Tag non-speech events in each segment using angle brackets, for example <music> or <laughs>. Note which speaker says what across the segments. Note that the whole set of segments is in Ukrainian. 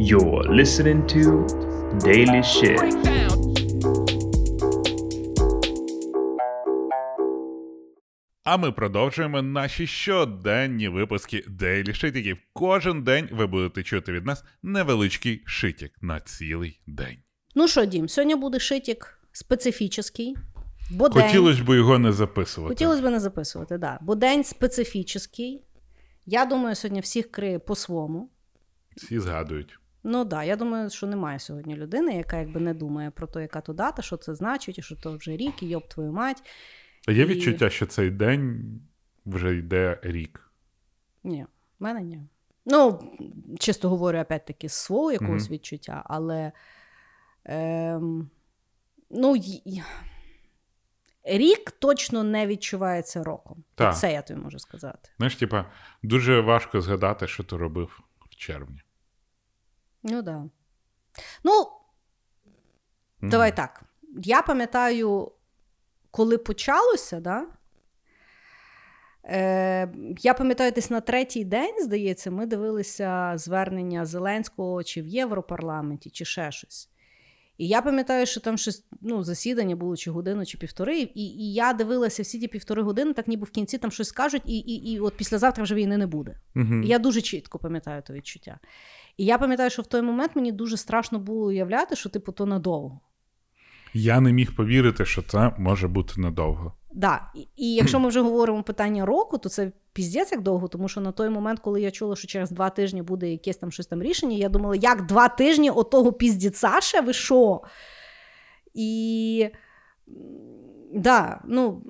Speaker 1: You're listening to Daily Shit.
Speaker 2: А ми продовжуємо наші щоденні випуски Daily Шитіків. Кожен день ви будете чути від нас невеличкий шитік на цілий день.
Speaker 3: Ну що, Дім, сьогодні буде шитік специфічний. Бо
Speaker 2: Хотілося б його не записувати.
Speaker 3: Хотілося б не записувати, так. Да. Бо день специфічний. Я думаю, сьогодні всіх криє по-своєму.
Speaker 2: Всі згадують.
Speaker 3: Ну так, да, я думаю, що немає сьогодні людини, яка якби не думає про те, яка то дата, що це значить, і що то вже рік, і йоб твою мать.
Speaker 2: А є
Speaker 3: І-
Speaker 2: відчуття, що цей день вже йде рік.
Speaker 3: Ні, в мене ні. Ну, чисто говорю, опять-таки, з свого якогось
Speaker 2: Мгм.
Speaker 3: відчуття, але ем, ну, й- рік точно не відчувається роком.
Speaker 2: Так.
Speaker 3: Це я тобі можу сказати.
Speaker 2: Знаєш, типа, дуже важко згадати, що ти робив в червні.
Speaker 3: Ну, да. Ну,
Speaker 2: Мгм.
Speaker 3: давай так. Я пам'ятаю, коли почалося, да? Е, я пам'ятаю, десь на третій день, здається, ми дивилися звернення Зеленського чи в Європарламенті, чи ще щось. І я пам'ятаю, що там щось ну, засідання було чи годину, чи півтори, і, і я дивилася всі ті півтори години, так ніби в кінці там щось скажуть, і, і, і от післязавтра вже війни не буде.
Speaker 2: Мгм.
Speaker 3: І Я дуже чітко пам'ятаю те відчуття. І я пам'ятаю, що в той момент мені дуже страшно було уявляти, що типу то надовго.
Speaker 2: Я не міг повірити, що це може бути надовго.
Speaker 3: Да. І, і якщо <clears throat> ми вже говоримо питання року, то це піздець як довго, тому що на той момент, коли я чула, що через два тижні буде якесь там щось там рішення, я думала, як два тижні отого піздіця ще ви що? І да, ну,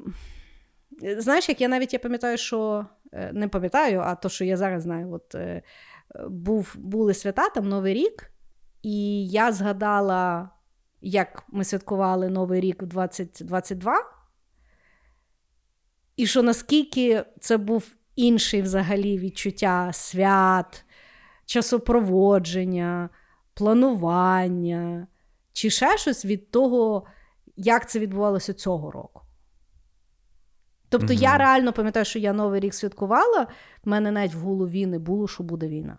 Speaker 3: знаєш, як я навіть я пам'ятаю, що е, не пам'ятаю, а то, що я зараз знаю, от е, був, були свята, там Новий рік, і я згадала, як ми святкували Новий рік в 2022. І що наскільки це був інший взагалі відчуття свят, часопроводження, планування, чи ще щось від того, як це відбувалося цього року. Тобто
Speaker 2: Мгм.
Speaker 3: я реально пам'ятаю, що я Новий рік святкувала, в мене навіть в голові не було, що буде війна.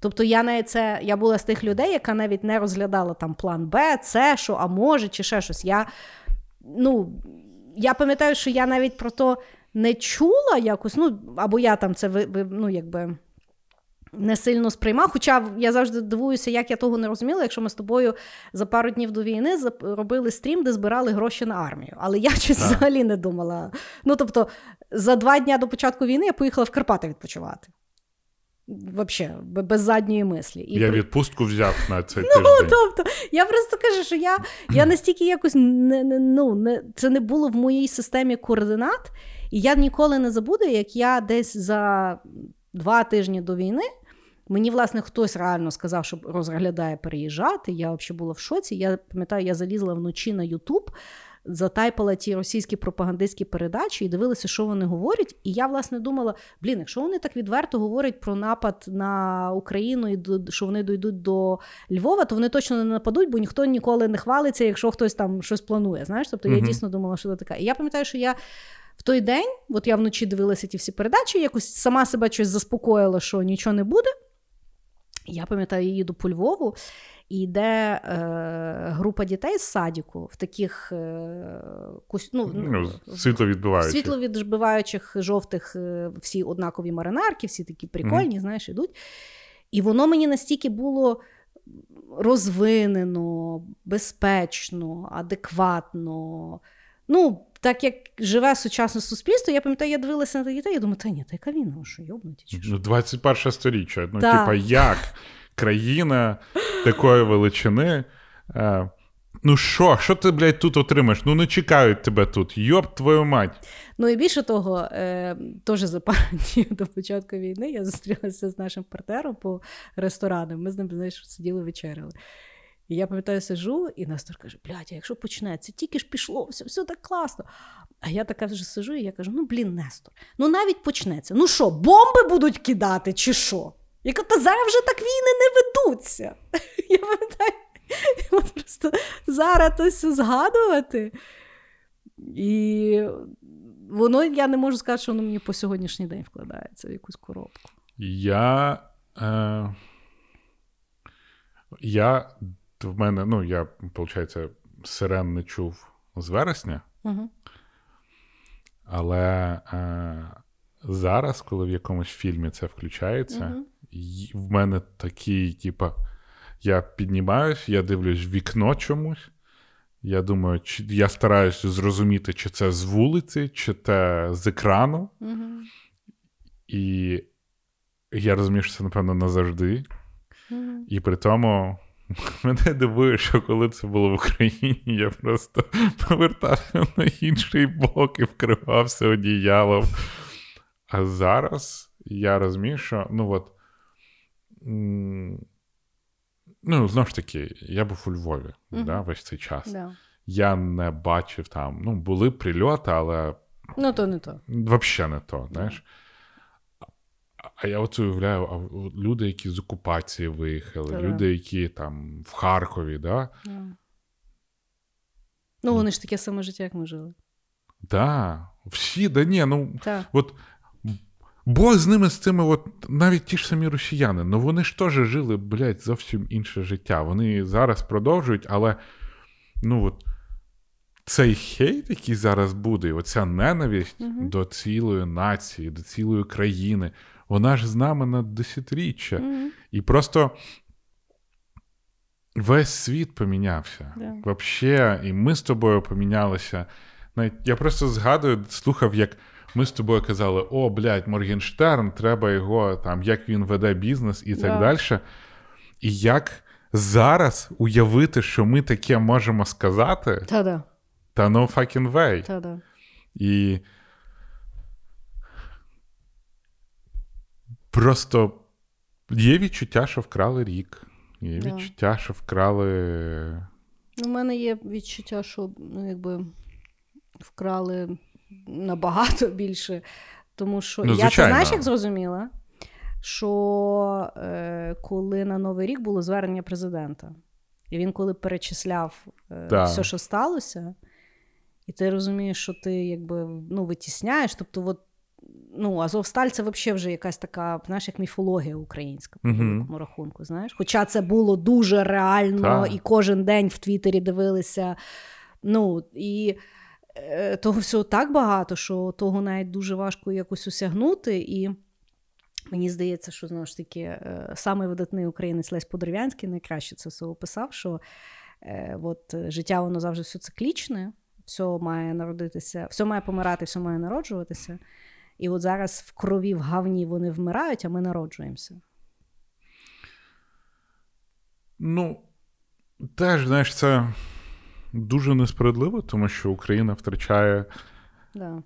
Speaker 3: Тобто я навіть це, я була з тих людей, яка навіть не розглядала там план Б, С, що, а може, чи ще щось. Я, ну, я пам'ятаю, що я навіть про то не чула якось, ну, або я там це ну, якби. Не сильно сприймав, хоча я завжди дивуюся, як я того не розуміла, якщо ми з тобою за пару днів до війни робили стрім, де збирали гроші на армію. Але я щось
Speaker 2: Так.
Speaker 3: взагалі не думала. Ну, тобто, за два дні до початку війни я поїхала в Карпати відпочивати. Взагалі, без задньої мислі. І
Speaker 2: я
Speaker 3: при-
Speaker 2: відпустку взяв на цей <laughs>
Speaker 3: Ну,
Speaker 2: тиждень.
Speaker 3: тобто, я просто кажу, що я, я настільки якось не, не, ну, не, це не було в моїй системі координат, і я ніколи не забуду, як я десь за два тижні до війни. Мені, власне, хтось реально сказав, що розглядає переїжджати. Я взагалі була в шоці. Я пам'ятаю, я залізла вночі на Ютуб, затайпала ті російські пропагандистські передачі і дивилася, що вони говорять. І я, власне, думала: блін, якщо вони так відверто говорять про напад на Україну і що вони дійдуть до Львова, то вони точно не нападуть, бо ніхто ніколи не хвалиться, якщо хтось там щось планує. Знаєш, тобто я дійсно думала, що це така. І я пам'ятаю, що я. В той день, от я вночі дивилася ті всі передачі, якось сама себе щось заспокоїла, що нічого не буде. Я пам'ятаю, я їду по Львову, і йде е, група дітей з садіку в таких е, кос... ну,
Speaker 2: Ну,
Speaker 3: в-
Speaker 2: світло відбиваючи.
Speaker 3: світловідбиваючих жовтих, е, всі однакові маринарки, всі такі прикольні, знаєш, ідуть. І воно мені настільки було розвинено, безпечно, адекватно. Ну, так як живе сучасне суспільство, я пам'ятаю, я дивилася на дітей, я думаю, та ні, та яка війна, що йобнуті чи що?
Speaker 2: Ну, 21 сторіччя. Ну, типа, як країна такої величини. Е, ну що, що ти, блядь, тут отримаєш? Ну не чекають тебе тут. Йоп твою мать.
Speaker 3: Ну і більше того, е, теж за пару днів <laughs> до початку війни я зустрілася з нашим партнером по ресторанам. Ми з ним знаєш, сиділи вечеряли. І я пам'ятаю, сижу, і Настор каже: блядь, а якщо почнеться, тільки ж пішло, все, все так класно. А я така вже сижу, і я кажу: ну блін, Нестор, ну навіть почнеться. Ну що, бомби будуть кидати, чи що? Я кажу, та зараз вже так війни не ведуться. <laughs> Я пам'ятаю, просто зараз то все згадувати. І воно, я не можу сказати, що воно мені по сьогоднішній день вкладається в якусь коробку.
Speaker 2: Я. Е... Я в мене, ну, я, виходить, сирен не чув з вересня,
Speaker 3: Угу.
Speaker 2: але е, зараз, коли в якомусь фільмі це включається, й- в мене такий, типа, я піднімаюсь, я дивлюсь в вікно чомусь. Я думаю, чи я стараюся зрозуміти, чи це з вулиці, чи це з екрану.
Speaker 3: Угу.
Speaker 2: І я розумію, що це, напевно, назавжди.
Speaker 3: Угу.
Speaker 2: І при тому <laughs> мене дивує, що коли це було в Україні, я просто повертався на інший бок і вкривався одіялом. А зараз я розумію, що ну от. Ну, знову ж таки, я був у Львові
Speaker 3: Мгм.
Speaker 2: да, весь цей час.
Speaker 3: Да.
Speaker 2: Я не бачив там, ну, були прильоти, але
Speaker 3: Ну, то не то.
Speaker 2: Взагалі не то, знаєш. А- А я от уявляю, а люди, які з окупації виїхали,
Speaker 3: Та-да.
Speaker 2: люди, які там в Харкові, да?
Speaker 3: Да. Ну, вони ж таке саме життя, як ми жили.
Speaker 2: Да, всі, да ні, ну
Speaker 3: Так.
Speaker 2: от Бог з ними з цими, от навіть ті ж самі росіяни, ну вони ж теж жили, блядь, зовсім інше життя. Вони зараз продовжують, але ну от цей хейт, який зараз буде, оця ненависть
Speaker 3: Мгм.
Speaker 2: до цілої нації, до цілої країни, вона ж з нами на десятиріччя.
Speaker 3: Мгм.
Speaker 2: І просто весь світ помінявся.
Speaker 3: Да.
Speaker 2: Вообще, і ми з тобою помінялися. Навіть я просто згадую, слухав, як ми з тобою казали: о, блядь, Моргенштерн, треба його там, як він веде бізнес і так
Speaker 3: Да.
Speaker 2: далі. І як зараз уявити, що ми таке можемо сказати,
Speaker 3: Та-да.
Speaker 2: та no fucking way.
Speaker 3: Та-да.
Speaker 2: І просто є відчуття, що вкрали рік. Є
Speaker 3: Да.
Speaker 2: відчуття, що вкрали.
Speaker 3: У мене є відчуття, що ну, якби вкрали набагато <laughs> більше. Тому що
Speaker 2: Ну,
Speaker 3: я це знаєш, як зрозуміла? Що е, коли на Новий рік було звернення президента, і він коли перечисляв е,
Speaker 2: Да.
Speaker 3: все, що сталося, і ти розумієш, що ти якби ну, витісняєш. Тобто, от, ну, Азовсталь це взагалі вже якась така, знаєш, як міфологія українська по великому рахунку. Знаєш? Хоча це було дуже реально,
Speaker 2: Так.
Speaker 3: і кожен день в Твіттері дивилися. Ну, і е, того всього так багато, що того навіть дуже важко якось осягнути. І мені здається, що знову ж таки е, видатний українець Лесь Подерев'янський найкраще це все описав, що е, от, життя воно завжди все циклічне, все має народитися, все має помирати, все має народжуватися. І от зараз в крові, в гавні вони вмирають, а ми народжуємося.
Speaker 2: Ну, теж, знаєш, це дуже несправедливо, тому що Україна втрачає
Speaker 3: Да.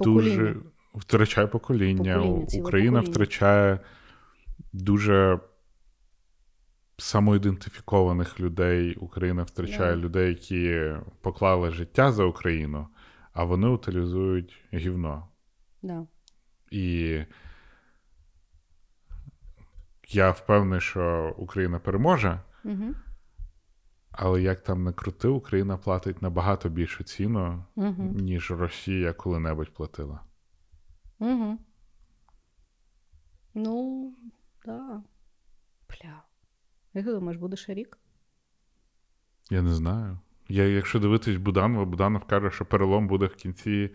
Speaker 2: дуже
Speaker 3: Покоління.
Speaker 2: втрачає покоління.
Speaker 3: Покоління,
Speaker 2: Україна
Speaker 3: покоління.
Speaker 2: втрачає дуже самоідентифікованих людей. Україна втрачає
Speaker 3: Да.
Speaker 2: людей, які поклали життя за Україну, а вони утилізують гівно.
Speaker 3: Да.
Speaker 2: І я впевнений, що Україна переможе.
Speaker 3: Угу.
Speaker 2: Але як там не крути, Україна платить набагато більшу ціну,
Speaker 3: Угу.
Speaker 2: ніж Росія коли-небудь платила.
Speaker 3: Угу. Ну, да. Бля. Як ти думаєш, буде ще рік?
Speaker 2: Я не знаю. Я, якщо дивитись Буданова, Буданов каже, що перелом буде в кінці,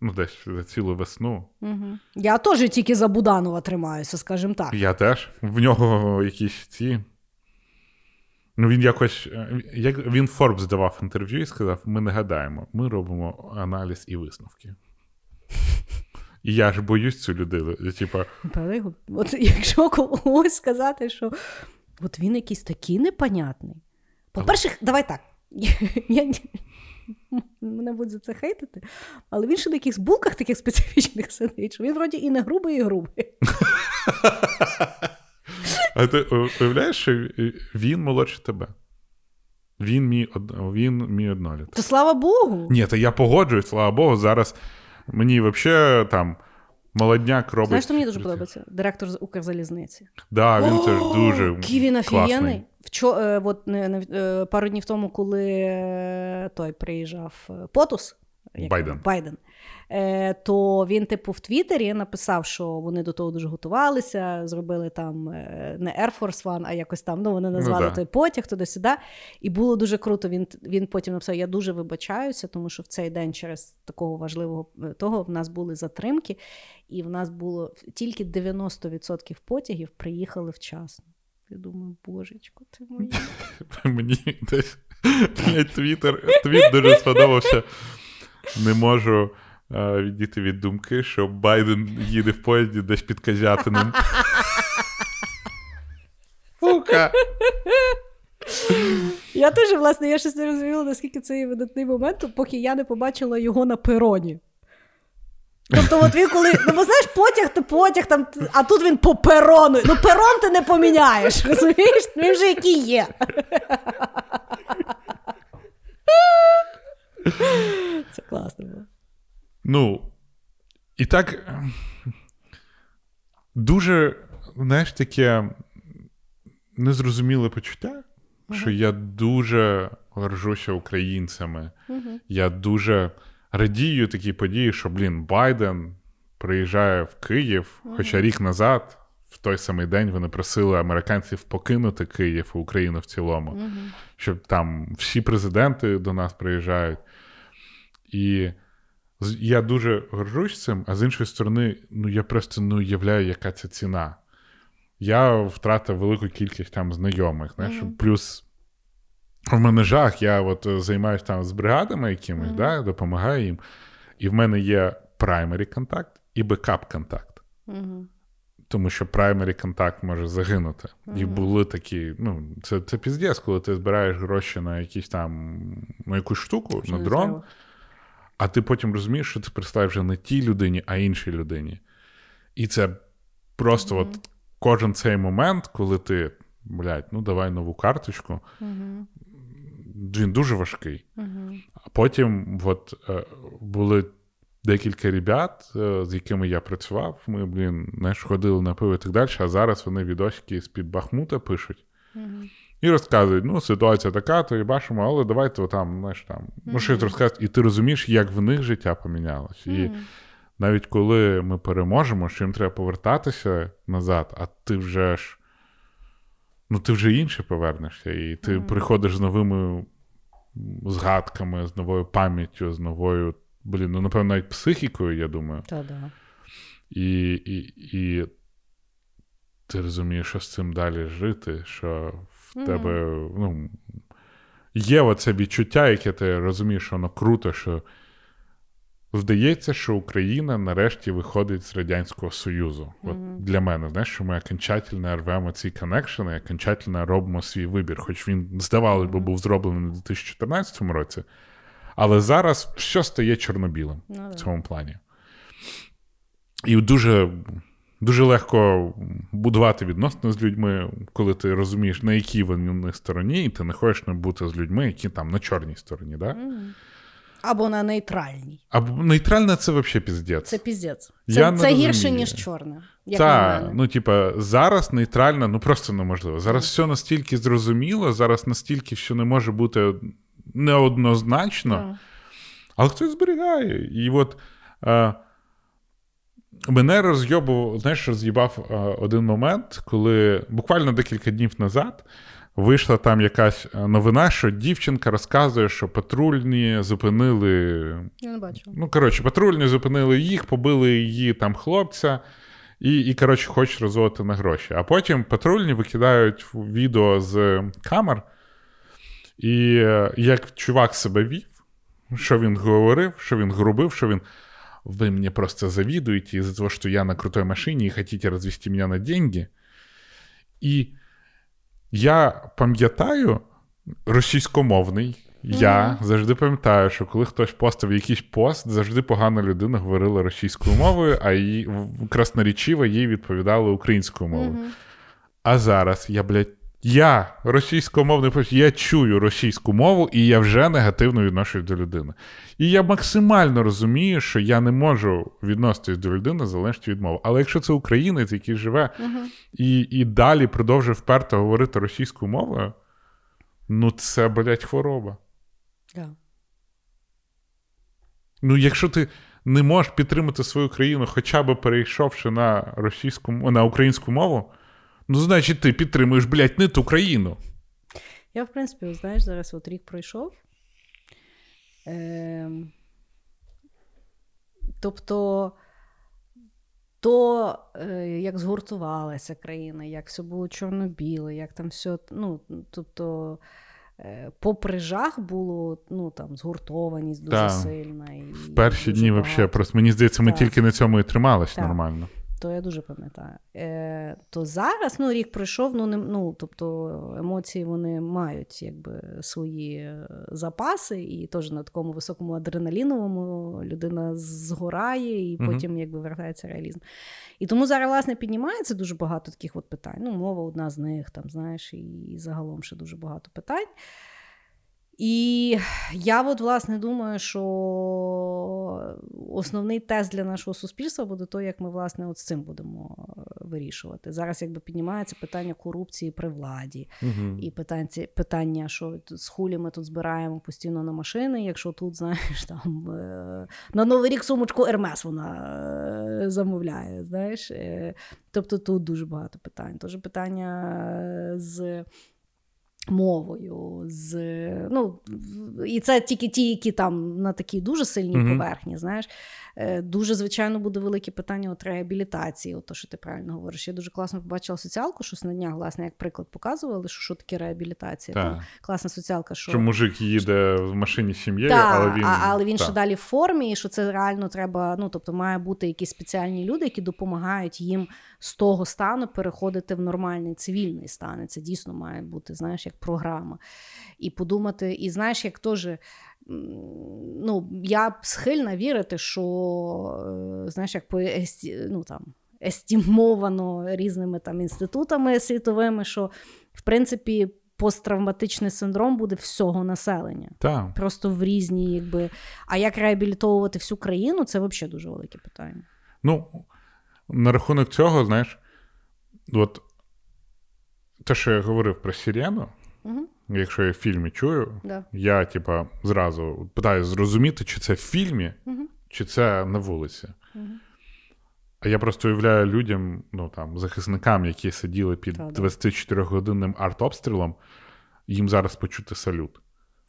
Speaker 2: ну, десь за цілу весну.
Speaker 3: Угу. Я теж тільки за Буданова тримаюся, скажімо так.
Speaker 2: Я теж. В нього якісь ці. Ну, він якось. е, Як він Форбс давав інтерв'ю і сказав: ми не гадаємо, ми робимо аналіз і висновки. І я ж боюсь цю людину. Типа,
Speaker 3: От якщо когось сказати, що от він якийсь такий непонятний. По-перше, давай так. Я, <laughs> мене будуть за це хейтити, але він ще на якихось булках таких специфічних сидить, що він вроді і не грубий, і грубий. <laughs>
Speaker 2: А ти уявляєш, що він молодше тебе? Він мій, він мій одноліт.
Speaker 3: То слава Богу.
Speaker 2: Ні, та я погоджуюсь, слава Богу, зараз мені взагалі там молодняк робить.
Speaker 3: Знаєш, що мені дуже подобається? Директор з Укрзалізниці.
Speaker 2: Да, він теж дуже
Speaker 3: Який він офігенний. Вчо, е, от, не, не, е, пару днів тому, коли е, той приїжджав Потус, як
Speaker 2: Байден.
Speaker 3: Байден. е, то він, типу, в Твіттері написав, що вони до того дуже готувалися, зробили там не Air Force One, а якось там ну, вони назвали
Speaker 2: да.
Speaker 3: той потяг туди-сюди. І було дуже круто. Він, він потім написав: Я дуже вибачаюся, тому що в цей день через такого важливого того в нас були затримки, і в нас було тільки 90% потягів приїхали вчасно. Я думаю, божечко, ти <laughs> моя.
Speaker 2: Мені десь твіттер, твіт дуже сподобався. Не можу е, відійти від думки, що Байден їде в поїзді десь під Козятиним. Сука!
Speaker 3: Я теж, власне, я щось не розуміла, наскільки це є видатний момент, поки я не побачила його на пероні. Тобто, от він коли, ну бо знаєш, потяг то потяг, там, а тут він по перону. Ну, перон ти не поміняєш, розумієш? Він вже який є. Це класно було.
Speaker 2: Ну, і так дуже, знаєш, таке незрозуміле почуття, що я дуже горжуся українцями. Я дуже радію такій події, що, блін, Байден приїжджає в Київ, хоча рік назад, в той самий день, вони просили американців покинути Київ і Україну в цілому, щоб там всі президенти до нас приїжджають. І я дуже горжусь цим, а з іншої сторони, ну я просто не уявляю, яка це ціна. Я втратив велику кількість там знайомих. Знаєш, плюс в мене жах, я от е, займаюся там з бригадами якимись, да, допомагаю їм. І в мене є праймері контакт і бекап контакт. Тому що праймері контакт може загинути. І були такі, ну, це, це піздець, коли ти збираєш гроші на якісь там на якусь штуку, на дрон,
Speaker 3: треба.
Speaker 2: а ти потім розумієш, що ти представиш вже не тій людині, а іншій людині. І це просто от кожен цей момент, коли ти, блядь, ну давай нову карточку, він дуже важкий. А потім от, е, були декілька ребят, е, з якими я працював. Ми, блін, знаєш, ходили на пиво і так далі, а зараз вони відосики з-під Бахмута пишуть. І розказують, ну, ситуація така, то і бачимо, але давайте там, знаєш, там, ну, щось розказують, і ти розумієш, як в них життя помінялось. І навіть коли ми переможемо, що їм треба повертатися назад, а ти вже ж. Ну, ти вже інше повернешся, і ти приходиш з новими згадками, з новою пам'яттю, з новою, блін, ну, напевно, навіть психікою, я думаю.
Speaker 3: Та-да.
Speaker 2: І, і, і ти розумієш, що з цим далі жити, що в тебе ну, є оце відчуття, яке ти розумієш, що воно круто, що здається, що Україна нарешті виходить з Радянського Союзу. От для мене, знаєш, що ми окончательно рвемо ці коннекшени, окончательно робимо свій вибір. Хоч він, здавалось би, був зроблений у 2014 році, але зараз все стає чорно-білим
Speaker 3: Ну,
Speaker 2: в цьому плані. І дуже, дуже легко будувати відносини з людьми, коли ти розумієш, на якій вони стороні, і ти не хочеш не бути з людьми, які там на чорній стороні. Да?
Speaker 3: Або на нейтральній.
Speaker 2: А нейтральна це взагалі піздець.
Speaker 3: Це піздець. Це,
Speaker 2: Я не
Speaker 3: це гірше, ніж чорне.
Speaker 2: Так, ну типа, зараз нейтральна, ну просто неможливо. Зараз все настільки зрозуміло, зараз настільки все не може бути неоднозначно,
Speaker 3: Так.
Speaker 2: але хтось зберігає. І от е, мене роз'єбував, знаєш, роз'їбав е, один момент, коли буквально декілька днів назад вийшла там якась е, новина, що дівчинка розказує, що патрульні зупинили
Speaker 3: Я не бачу.
Speaker 2: Ну, коротше, патрульні зупинили їх, побили її там хлопця, і, і коротше, хочуть розводити на гроші. А потім патрульні викидають відео з камер, і е, як чувак себе вів, що він говорив, що він грубив, що він. Вы мне просто завидуете из-за того, что я на крутой машине и хотите развести меня на деньги. І я пам'ятаю російськомовний. Я завжди пам'ятаю, що коли хтось постив якийсь пост, завжди погана людина говорила російською мовою, а її красноречиво їй відповідали українською мовою. А зараз я, блядь, я російськомовний я чую російську мову, і я вже негативно відношусь до людини. І я максимально розумію, що я не можу відноситись до людини залежно від мови. Але якщо це українець, який живе і, і далі продовжує вперто говорити російською мовою, ну це, блядь, хвороба.
Speaker 3: Да.
Speaker 2: Ну, якщо ти не можеш підтримати свою країну, хоча б перейшовши на російську на українську мову, ну, значить, ти підтримуєш, блядь, не ту країну.
Speaker 3: Я, в принципі, знаєш, зараз от рік пройшов. Е, Тобто, то, е, як згуртувалася країна, як все було чорно-біле, як там все. ну, тобто, е, Попри жах було ну, там, згуртованість дуже
Speaker 2: Так.
Speaker 3: сильна. І
Speaker 2: В перші дні, взагалі, просто мені здається, ми
Speaker 3: Так.
Speaker 2: тільки на цьому і тримались
Speaker 3: Так.
Speaker 2: нормально.
Speaker 3: То я дуже пам'ятаю. Е, то зараз, ну, рік пройшов, ну, не, ну, тобто емоції вони мають якби, свої е, запаси, і теж на такому високому адреналіновому людина згорає, і
Speaker 2: Мгм.
Speaker 3: потім якби вертається реалізм. І тому зараз, власне, піднімається дуже багато таких от питань. Ну, мова одна з них, там, знаєш, і загалом ще дуже багато питань. І я от, власне, думаю, що основний тест для нашого суспільства буде то, як ми власне от з цим будемо е, вирішувати. Зараз якби піднімається питання корупції при владі,
Speaker 2: Угу.
Speaker 3: і питання, питання, що з хулі ми тут збираємо постійно на машини, якщо тут, <laughs> знаєш, там е, на Новий рік сумочку Ермес вона е, замовляє. знаєш. Тобто тут дуже багато питань. Тож питання з мовою, з, ну, і це тільки ті, які там на такій дуже сильній
Speaker 2: Мгм.
Speaker 3: поверхні, знаєш. Е, Дуже, звичайно, буде велике питання от реабілітації, от то, що ти правильно говориш. Я дуже класно побачила соціалку, щось на днях, власне, як приклад показували, що, що таке реабілітація. Там класна соціалка, що,
Speaker 2: Що мужик їде в машині з сім'єю,
Speaker 3: та,
Speaker 2: але він.
Speaker 3: а, але він
Speaker 2: та.
Speaker 3: ще далі в формі, і що це реально треба. Ну тобто, має бути якісь спеціальні люди, які допомагають їм з того стану переходити в нормальний цивільний стан. І це дійсно має бути, знаєш, як програма. І подумати, і знаєш, як теж. Ну, я схильна вірити, що е, знаєш, як по ну, там, естімовано різними там інститутами світовими, що в принципі посттравматичний синдром буде всього населення
Speaker 2: Та.
Speaker 3: просто в різні, якби. А як реабілітовувати всю країну, це взагалі дуже велике питання.
Speaker 2: Ну, на рахунок цього, знаєш, от те, що я говорив про Сірену,
Speaker 3: Угу.
Speaker 2: якщо я в фільмі чую,
Speaker 3: Да.
Speaker 2: я, типа, зразу питаю зрозуміти, чи це в фільмі,
Speaker 3: Угу.
Speaker 2: чи це на вулиці.
Speaker 3: Мгм.
Speaker 2: А я просто уявляю людям, ну там, захисникам, які сиділи під
Speaker 3: Та,
Speaker 2: 24-годинним артобстрілом, їм зараз почути салют.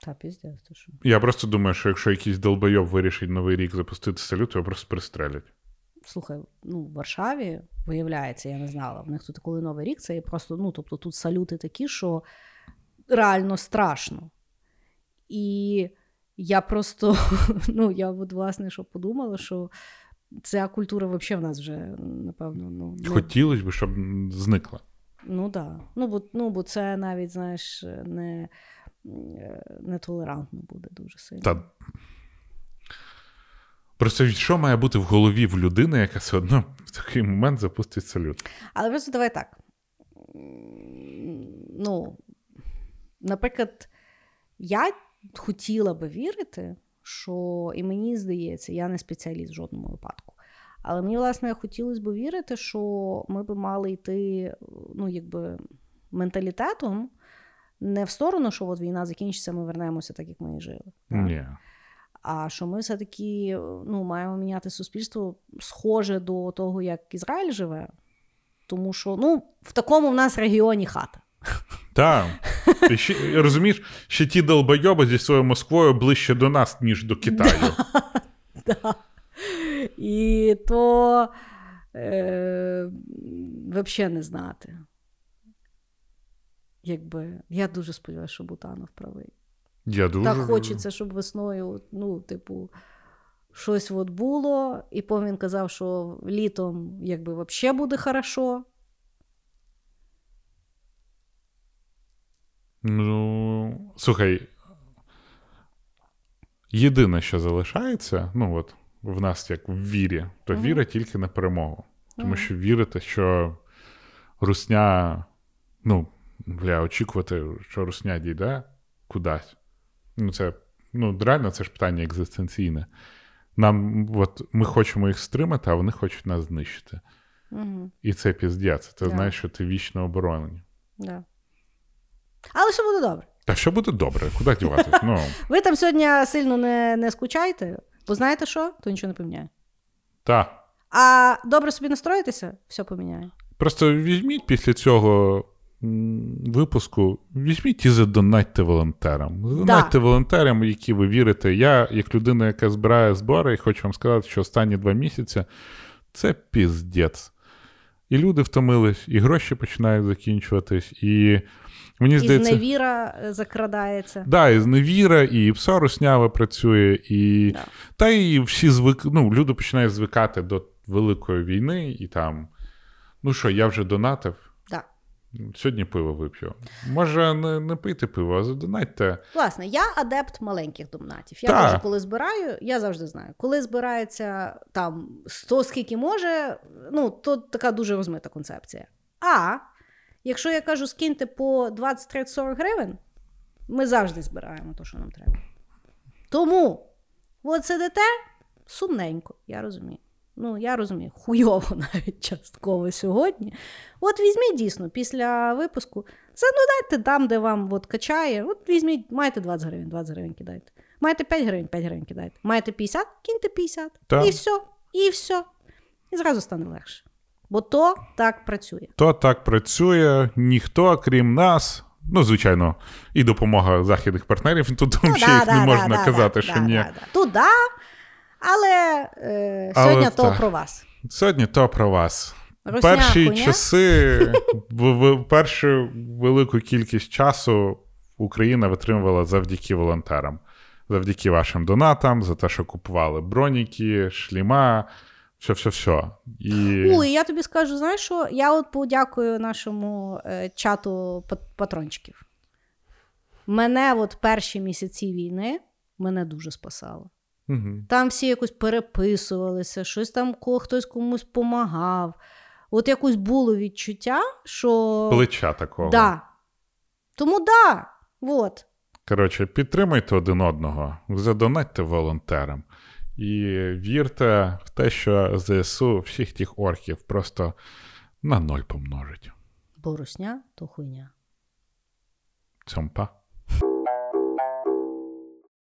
Speaker 3: Та піздець, ти що.
Speaker 2: Я просто думаю, що якщо якийсь долбойов вирішить новий рік запустити салют, його просто пристрелять.
Speaker 3: Слухай, ну в Варшаві виявляється, я не знала. В них тут коли Новий рік, це просто, ну тобто тут салюти такі, що реально страшно. І я просто, <laughs> ну я от власне що подумала, що ця культура взагалі в нас вже, напевно, ну,
Speaker 2: Хотілося б, щоб зникла.
Speaker 3: Ну так. Да. Ну, бо, ну, бо це навіть, знаєш, не, нетолерантно буде дуже сильно.
Speaker 2: Та... Просто що має бути в голові в людини, яка все одно в такий момент запустить салют?
Speaker 3: Але просто давай так. Ну, наприклад, я хотіла би вірити, що і мені здається, я не спеціаліст в жодному випадку. Але мені, власне, хотілося б вірити, що ми б мали йти, ну, якби, менталітетом не в сторону, що от війна закінчиться, ми вернемося так, як ми і жили.
Speaker 2: Ні.
Speaker 3: А що ми все-таки ну, маємо міняти суспільство схоже до того, як Ізраїль живе. Тому що ну, в такому в нас регіоні хата.
Speaker 2: Так. Ще, розумієш, ще ті долбойоби зі своєю Москвою ближче до нас, ніж до Китаю. <laughs>
Speaker 3: Да. І то е, взагалі не знати. Якби, я дуже сподіваюся, що Бутанов правий.
Speaker 2: Я дуже...
Speaker 3: Так хочеться, щоб весною, ну, типу, щось от було, і він казав, що літом якби взагалі буде хорошо.
Speaker 2: Ну, слухай. Єдине, що залишається, ну от в нас як в вірі, то
Speaker 3: Мгм.
Speaker 2: віра тільки на перемогу. Тому що вірити, що русня, ну, бля, очікувати, що русня дійде кудись. Ну, це, ну, реально, це ж питання екзистенційне. Нам, от, ми хочемо їх стримати, а вони хочуть нас знищити.
Speaker 3: Угу.
Speaker 2: І це піздець. Ти
Speaker 3: Да.
Speaker 2: знаєш, що ти вічно оборонені.
Speaker 3: Да. Але все буде добре.
Speaker 2: Та все буде добре, куди діватись? Ну, <laughs>
Speaker 3: Ви там сьогодні сильно не, не скучайте, Бо знаєте що? То нічого не поміняє.
Speaker 2: Так.
Speaker 3: А добре собі настроїтися, все поміняє.
Speaker 2: Просто візьміть після цього випуску, візьміть і задонатьте волонтерам. Задонатьте волонтерам, які ви вірите. Я, як людина, яка збирає збори, і хочу вам сказати, що останні два місяці це піздець. І люди втомились, і гроші починають закінчуватись, і мені
Speaker 3: І
Speaker 2: здається.
Speaker 3: зневіра закрадається. закрадається.
Speaker 2: Да, і зневіра, і пса руснява працює, і
Speaker 3: Да.
Speaker 2: та і всі звик... ну, люди починають звикати до великої війни, і там. Ну що, я вже донатив. Сьогодні пиво вип'ю. Може, не, не пийте пиво, а задонатьте.
Speaker 3: Власне, я адепт маленьких донатів. Я теж, коли збираю, я завжди знаю, коли збирається там 100 скільки може, ну, то така дуже розмита концепція. А якщо я кажу, скиньте по 20, 30, 40 гривень, ми завжди збираємо те, що нам треба. Тому, от сидите сумненько, я розумію. Ну, я розумію, хуйово <laughs> навіть частково сьогодні. От візьміть дійсно після випуску, задонайте там, де вам от качає. От візьміть, маєте 20 гривень, 20 гривень кидайте. Маєте 5 гривень, 5 гривень кидайте. Маєте 50, киньте 50.
Speaker 2: Так.
Speaker 3: І все, і все. І зразу стане легше. Бо то так працює.
Speaker 2: То так працює, ніхто, крім нас. Ну, звичайно, і допомога західних партнерів. <laughs> Тут
Speaker 3: Ну,
Speaker 2: ще
Speaker 3: да,
Speaker 2: їх
Speaker 3: да,
Speaker 2: не
Speaker 3: да,
Speaker 2: можна
Speaker 3: да,
Speaker 2: казати,
Speaker 3: да,
Speaker 2: що
Speaker 3: да,
Speaker 2: ні.
Speaker 3: Да, да. Туда, але, е,
Speaker 2: Але
Speaker 3: сьогодні то
Speaker 2: так.
Speaker 3: про вас.
Speaker 2: Сьогодні то про вас.
Speaker 3: Русня,
Speaker 2: Перші
Speaker 3: хуйня.
Speaker 2: часи, в, в першу велику кількість часу Україна витримувала завдяки волонтерам, завдяки вашим донатам, за те, що купували броніки, шліма, все, все, все. І...
Speaker 3: Ой, я тобі скажу, знаєш що? Я от подякую нашому е, чату патрончиків. Мене от перші місяці війни мене дуже спасало.
Speaker 2: Угу.
Speaker 3: Там всі якось переписувалися, щось там хтось комусь помагав. От якось було відчуття, що.
Speaker 2: Плеча такого.
Speaker 3: Да. Тому да. От.
Speaker 2: Коротше, підтримуйте один одного, задонатьте волонтерам. І вірте в те, що ЗСУ всіх тих орків просто на ноль помножить.
Speaker 3: Бо русня то хуйня.
Speaker 2: Цьомпа.